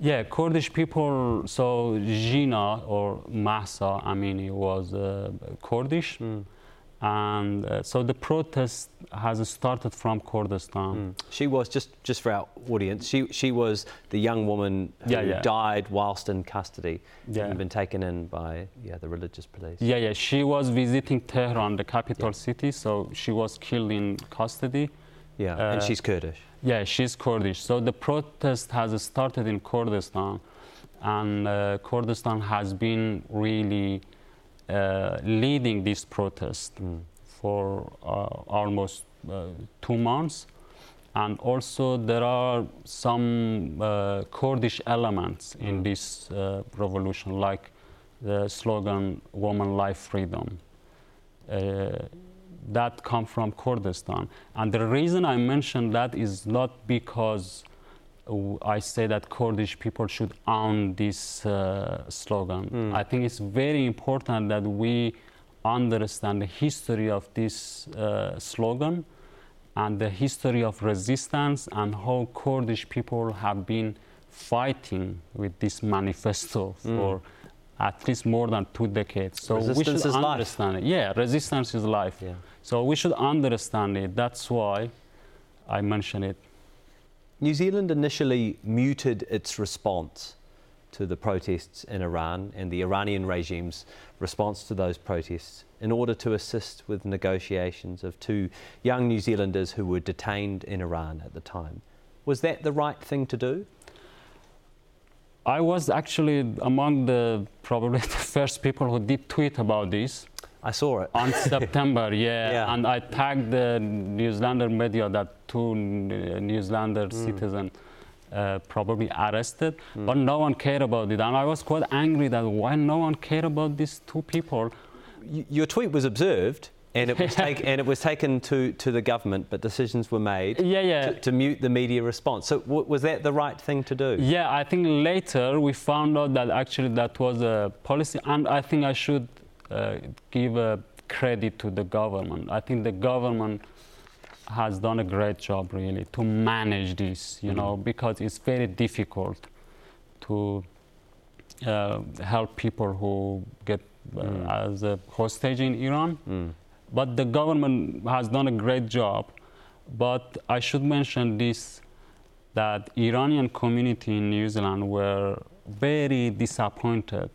Yeah, Kurdish people. So Jina or Mahsa Amini was uh, Kurdish, Mm. and uh, so the protest has started from Kurdistan. Mm. She was just just for our audience. She she was the young woman who Yeah, yeah. died whilst in custody Yeah. and been taken in by yeah the religious police. Yeah, yeah. She was visiting Tehran, the capital city, so she was killed in custody. Yeah, and Uh, she's Kurdish. Yeah, she's Kurdish. So the protest has started in Kurdistan, and uh, Kurdistan has been really uh, leading this protest Mm. for uh, almost uh, two months. And also, there are some uh, Kurdish elements in Mm. this uh, revolution, like the slogan "Woman, Life, Freedom." That come from Kurdistan. And the reason I mention that is not because I say that Kurdish people should own this uh, slogan. Mm. I think it's very important that we understand the history of this uh, slogan and the history of resistance and how Kurdish people have been fighting with this manifesto Mm. At least more than two decades. So we should is life. understand it. Yeah, resistance is life. Yeah. So we should understand it. That's why I mention it. New Zealand initially muted its response to the protests in Iran and the Iranian regime's response to those protests in order to assist with negotiations of two young New Zealanders who were detained in Iran at the time. Was that the right thing to do? I was actually among the probably the first people who did tweet about this I saw it. on September, yeah, Yeah. and I tagged the New Zealander media that two New Zealander Mm. citizens uh, probably arrested, but no one cared about it, and I was quite angry that why no one cared about these two people. Y- Your tweet was observed and it was, take, and it was taken to, to the government, but decisions were made Yeah, yeah. to, to mute the media response. So, w- was that the right thing to do? Yeah, I think later we found out that actually that was a policy, and I think I should uh, give a credit to the government. I think the government has done a great job really to manage this, you know, because it's very difficult to uh, help people who get uh, as a hostage in Iran. Mm. But the government has done a great job. But I should mention this that Iranian community in New Zealand were very disappointed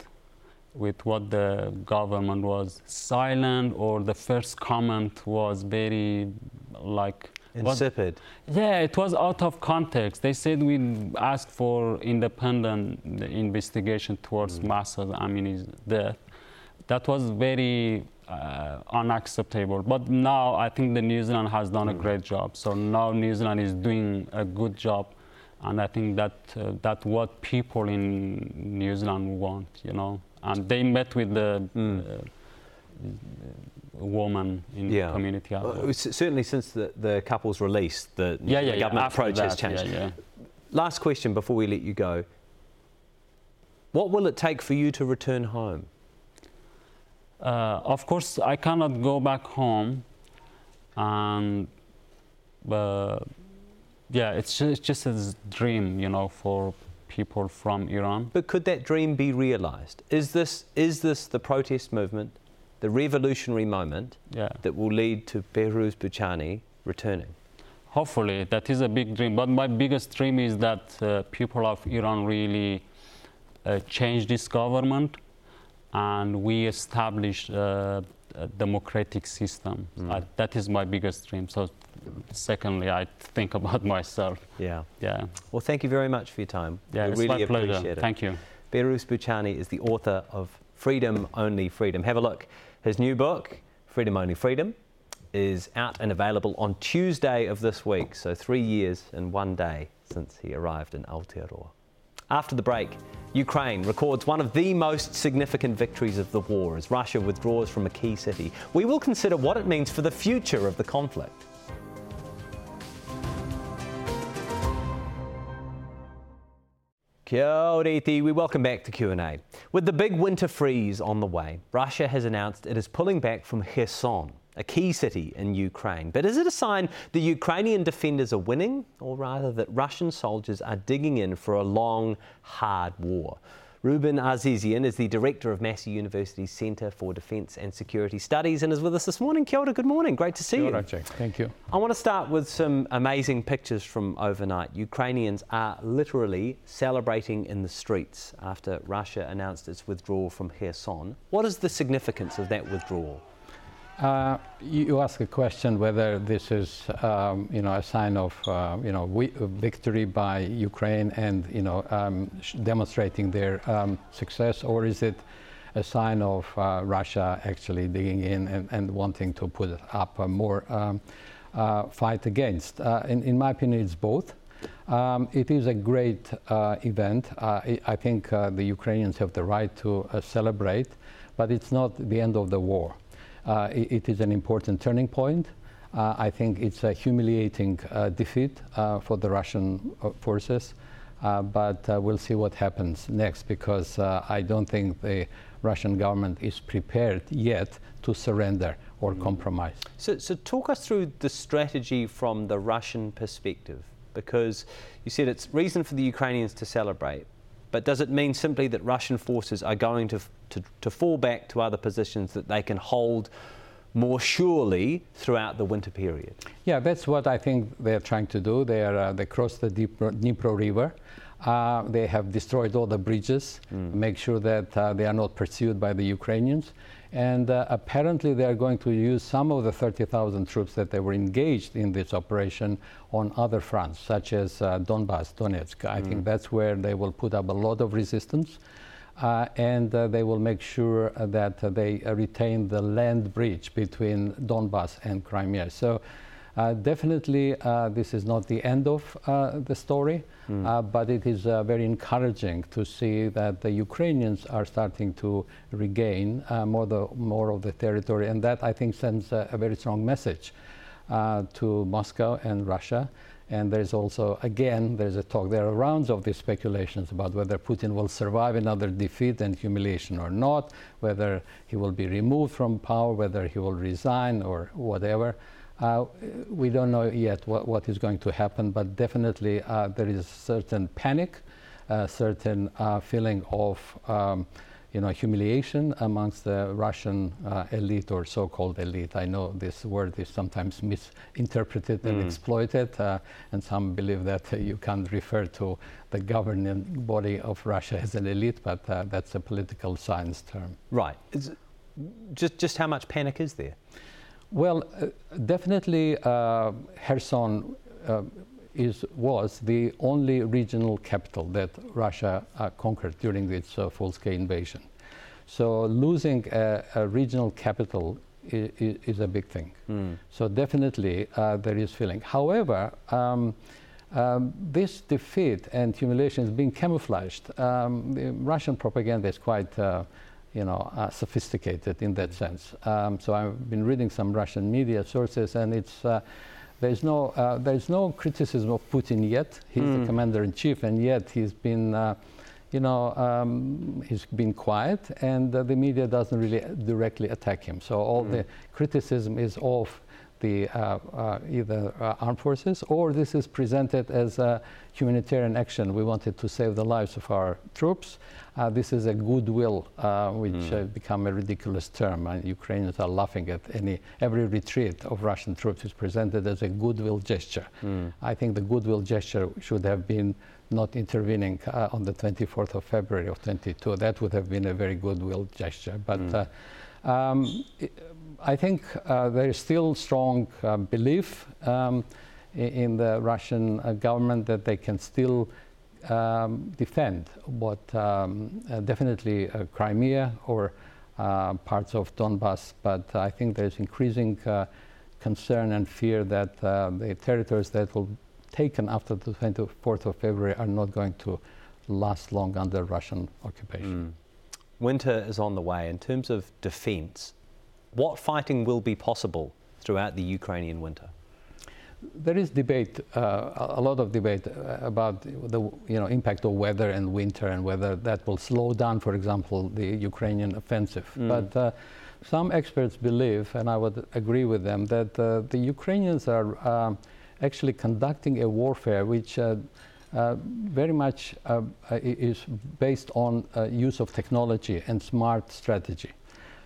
with what the government was silent or the first comment was very like Insipid. yeah, it was out of context. They said we asked for independent investigation towards mm. Mahsa Amini's death. That was very uh, unacceptable. But now I think the New Zealand has done a great job. So now New Zealand is doing a good job, and I think that uh, that what people in New Zealand want, you know. And they met with the Mm. uh, woman in Yeah. the community. Well, well. it was certainly since the, the couple's release, the, yeah, yeah, the government approach has changed. Last question before we let you go. What will it take for you to return home? Uh, of course, I cannot go back home, and uh, yeah, it's just, it's just a dream, you know, for people from Iran. But could that dream be realised? Is this, is this the protest movement, the revolutionary moment Yeah, that will lead to Behrouz Boochani returning? hopefully that is a big dream. But my biggest dream is that uh, people of Iran really uh, change this government, and we establish uh, a democratic system. Mm. Uh, that is my biggest dream. So, secondly, I think about myself. Yeah. Yeah, Well, thank you very much for your time. yeah, we it's really my pleasure. appreciate it. Thank you. Behrouz Boochani is the author of Freedom Only Freedom. Have a look. His new book, Freedom Only Freedom, is out and available on Tuesday of this week. So, three years and one day since he arrived in Aotearoa. After the break, Ukraine records one of the most significant victories of the war as Russia withdraws from a key city. We will consider what it means for the future of the conflict. Kia ora We welcome back to Q&A. With the big winter freeze on the way, Russia has announced it is pulling back from Kherson, a key city in Ukraine. But is it a sign the Ukrainian defenders are winning, or rather that Russian soldiers are digging in for a long, hard war? Reuben Azizian is the director of Massey University's Centre for Defence and Security Studies and is with us this morning. Kia ora, good morning. Great to see Kia ora, you. Jack. Thank you. I want to start with some amazing pictures from overnight. Ukrainians are literally celebrating in the streets after Russia announced its withdrawal from Kherson. What is the significance of that withdrawal? Uh, you ask a question whether this is, um, you know, a sign of, uh, you know, victory by Ukraine and, you know, um, demonstrating their um, success, or is it a sign of uh, Russia actually digging in and, and, wanting to put up a more um, uh, fight against? Uh, in, in, my opinion, it's both. Um, it is a great uh, event. I, I think the Ukrainians have the right to celebrate, but it's not the end of the war. Uh, it, it is an important turning point. Uh, I think it's a humiliating uh, defeat for the Russian forces. but we'll see what happens next because I don't think the Russian government is prepared yet to surrender or mm. compromise. So, so, talk us through the strategy from the Russian perspective, because you said it's reason for the Ukrainians to celebrate, but does it mean simply that Russian forces are going to, to, to fall back to other positions that they can hold more surely throughout the winter period? Yeah, that's what I think they're trying to do. They, are, uh, they cross the Dnipro River. Uh, they have destroyed all the bridges, mm. make sure that uh, they are not pursued by the Ukrainians. And uh, apparently, they are going to use some of the 30,000 troops that they were engaged in this operation on other fronts, such as uh, Donbass, Donetsk. I mm. think that's where they will put up a lot of resistance. Uh, and uh, they will make sure that they retain the land bridge between Donbass and Crimea. So uh, definitely, uh, this is not the end of uh, the story, mm. but it is very encouraging to see that the Ukrainians are starting to regain more, the, more of the territory, and that I think sends a, a very strong message to Moscow and Russia. And there's also, again, there's a talk, there are rounds of these speculations about whether Putin will survive another defeat and humiliation or not, whether he will be removed from power, whether he will resign or whatever. Uh, we don't know yet what, what is going to happen, but definitely uh, there is certain panic, a certain uh, feeling of um, you know, humiliation amongst the Russian uh, elite or so-called elite. I know this word is sometimes misinterpreted mm. and exploited, uh, and some believe that uh, you can't refer to the governing body of Russia as an elite, but that's a political science term. Right. just, just how much panic is there? Well, uh, definitely uh, Kherson uh, is, was the only regional capital that Russia uh, conquered during its uh, full-scale invasion. So losing a, a regional capital is, is, a big thing. Mm. So definitely uh, there is feeling. However, um, um, this defeat and humiliation is being camouflaged. Um, the Russian propaganda is quite you know, uh, sophisticated in that sense. Um, so I've been reading some Russian media sources, and it's uh, there's no uh, there's no criticism of Putin yet. He's mm. the hmm. commander in chief, and yet he's been. Uh, you know, um, he's been quiet, and the media doesn't really directly attack him. So all mm. the criticism is of the uh, uh, either uh, armed forces or this is presented as a humanitarian action. We wanted to save the lives of our troops. Uh, this is a goodwill, uh, which mm. become a ridiculous term. And Ukrainians are laughing at any every retreat of Russian troops is presented as a goodwill gesture. Mm. I think the goodwill gesture should have been not intervening uh, on the 24th of February of 22. That would have been a very goodwill gesture. But mm. um, I think uh, there is still strong uh, belief um, in the Russian uh, government that they can still um, defend what um, uh, definitely uh, Crimea or uh, parts of Donbass, but I think there's increasing concern and fear that the territories that will taken after the 24th of February are not going to last long under Russian occupation. Winter is on the way. In terms of defence, what fighting will be possible throughout the Ukrainian winter? There is debate, uh, a lot of debate uh, about the you know impact of weather and winter and whether that will slow down, for example, the Ukrainian offensive. But uh, some experts believe, and I would agree with them, that uh, the Ukrainians are um, actually conducting a warfare which uh, uh, very much uh, uh, is based on uh, use of technology and smart strategy.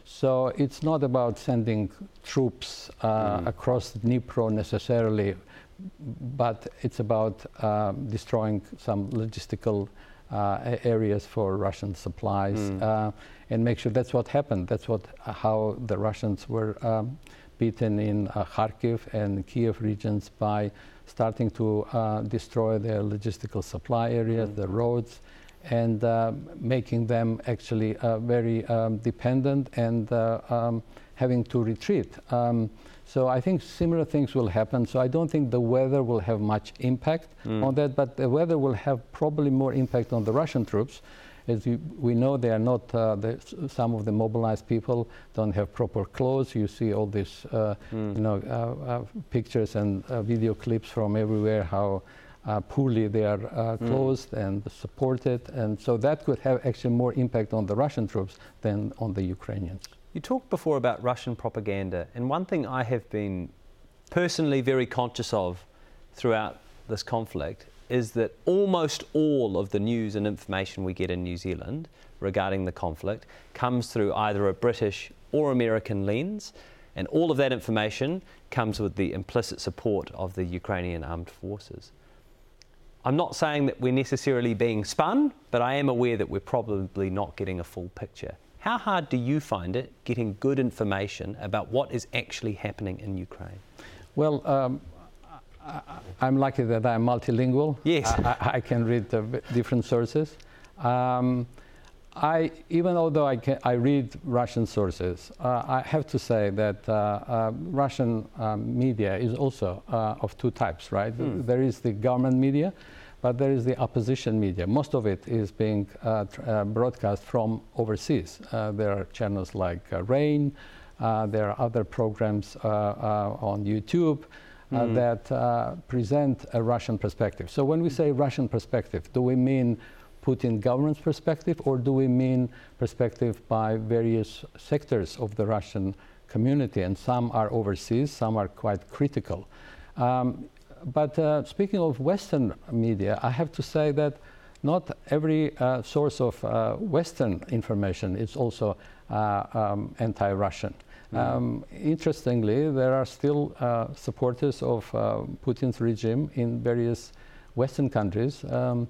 So it's not about sending troops uh, across Dnipro necessarily, but it's about um, destroying some logistical uh, areas for Russian supplies uh, and make sure that's what happened. That's what how the Russians were um, beaten in uh, Kharkiv and Kiev regions by starting to uh, destroy their logistical supply areas, the roads, and uh, making them actually uh, very um, dependent and uh, um, having to retreat. Um, so I think similar things will happen. So I don't think the weather will have much impact on that, but the weather will have probably more impact on the Russian troops. As you, we know, they are not. Uh, the, some of the mobilized people don't have proper clothes. You see all these, uh, you know, uh, uh, pictures and uh, video clips from everywhere how uh, poorly they are uh, clothed and supported, and so that could have actually more impact on the Russian troops than on the Ukrainians. You talked before about Russian propaganda, and one thing I have been personally very conscious of throughout this conflict is that almost all of the news and information we get in New Zealand regarding the conflict comes through either a British or American lens, and all of that information comes with the implicit support of the Ukrainian armed forces. I'm not saying that we're necessarily being spun, but I am aware that we're probably not getting a full picture. How hard do you find it getting good information about what is actually happening in Ukraine? Well, um, I, I'm lucky that I'm multilingual. Yes. I, I- can read the different sources. Um, I, even although I, can, I read Russian sources, uh, I have to say that uh, uh, Russian um, media is also uh, of two types, right? There is the government media, but there is the opposition media. Most of it is being uh, tr- uh, broadcast from overseas. Uh, there are channels like uh, Rain, uh, there are other programs uh, uh, on YouTube uh, that uh, present a Russian perspective. So when we say Russian perspective, do we mean Putin government's perspective, or do we mean perspective by various sectors of the Russian community? And some are overseas, some are quite critical. Um, but uh, speaking of Western media, I have to say that not every uh, source of uh, Western information is also uh, um, anti-Russian. Um, interestingly, there are still uh, supporters of uh, Putin's regime in various Western countries. Um,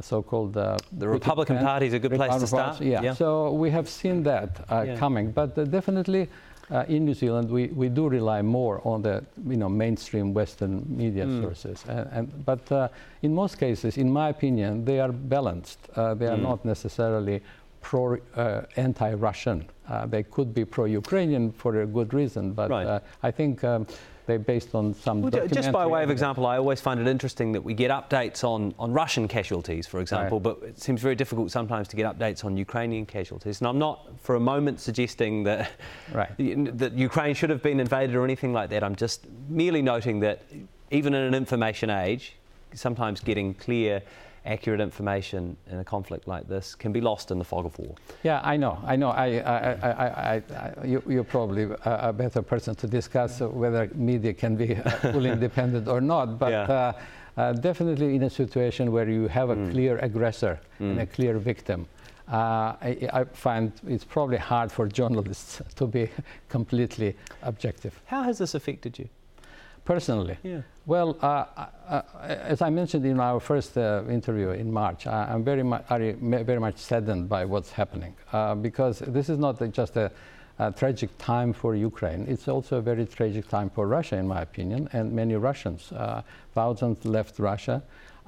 so-called uh, The Republican Party is a good place to start. Yeah. Yeah. So we have seen that uh, Yeah. coming, but uh, definitely uh, in New Zealand we, we do rely more on the you know mainstream Western media Hmm. sources, and, and but uh, in most cases, in my opinion, they are balanced. Uh, they are Hmm. not necessarily pro uh, anti-Russian. Uh, they could be pro-Ukrainian for a good reason, but Right. uh, I think. Um, they're based on some. Well, ju- just by way of example, I always find it interesting that we get updates on, on Russian casualties, for example, Right. but it seems very difficult sometimes to get updates on Ukrainian casualties. And I'm not for a moment suggesting that, Right. that Ukraine should have been invaded or anything like that. I'm just merely noting that even in an information age, sometimes getting clear, accurate information in a conflict like this can be lost in the fog of war. Yeah, I know. I know. I, I, I, I, I, I you, you're probably a, a better person to discuss whether media can be fully independent or not. But Yeah. uh, uh, definitely in a situation where you have a clear aggressor and a clear victim, uh, I, I find it's probably hard for journalists to be completely objective. How has this affected you? Personally, Yeah. well, uh, uh, as I mentioned in our first uh, interview in March, I, I'm very much, very much saddened by what's happening uh, because this is not just a, a tragic time for Ukraine. It's also a very tragic time for Russia, in my opinion, and many Russians. Uh, thousands left Russia.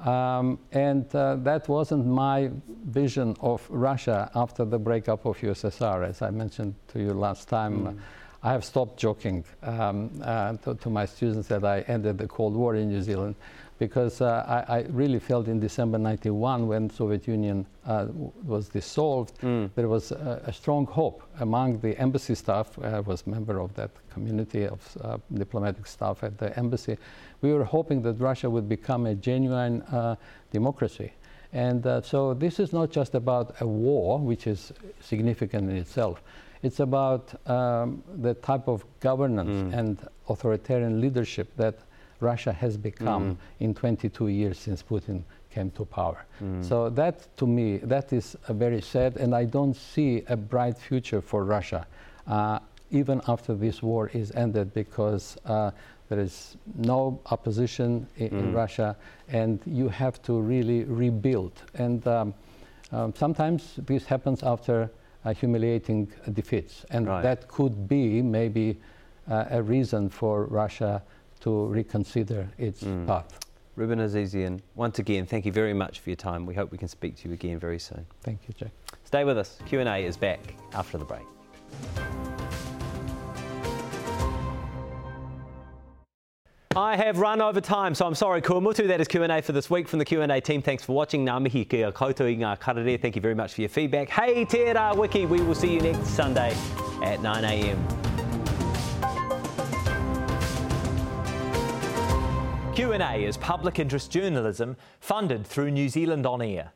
Um, and uh, that wasn't my vision of Russia after the breakup of USSR. As I mentioned to you last time, I have stopped joking um, uh, to, to, my students that I ended the Cold War in New Zealand because uh, I, I, really felt in December 91 when Soviet Union uh, was dissolved, mm. there was a, a, strong hope among the embassy staff. I was member of that community of uh, diplomatic staff at the embassy. We were hoping that Russia would become a genuine uh, democracy. And uh, so this is not just about a war, which is significant in itself. It's about um, the type of governance mm. and authoritarian leadership that Russia has become mm. in 22 years since Putin came to power. Mm. So that, to me, that is very sad, and I don't see a bright future for Russia, uh, even after this war is ended, because uh, there is no opposition in, mm. in, Russia, and you have to really rebuild. And um, um, sometimes this happens after humiliating defeats, and right. that could be maybe uh, a reason for Russia to reconsider its mm. path. Reuben Azizian, once again, thank you very much for your time. We hope we can speak to you again very soon. Thank you, Jack. Stay with us. Q&A is back after the break. I have run over time, so I'm sorry. Kua mutu, that is Q&A for this week from the Q&A team. Thanks for watching. Ngā mihi kia koutou i ngā karere. Thank you very much for your feedback. Hey, te rā wiki. We will see you next Sunday at 9am. Q&A is public interest journalism funded through New Zealand On Air.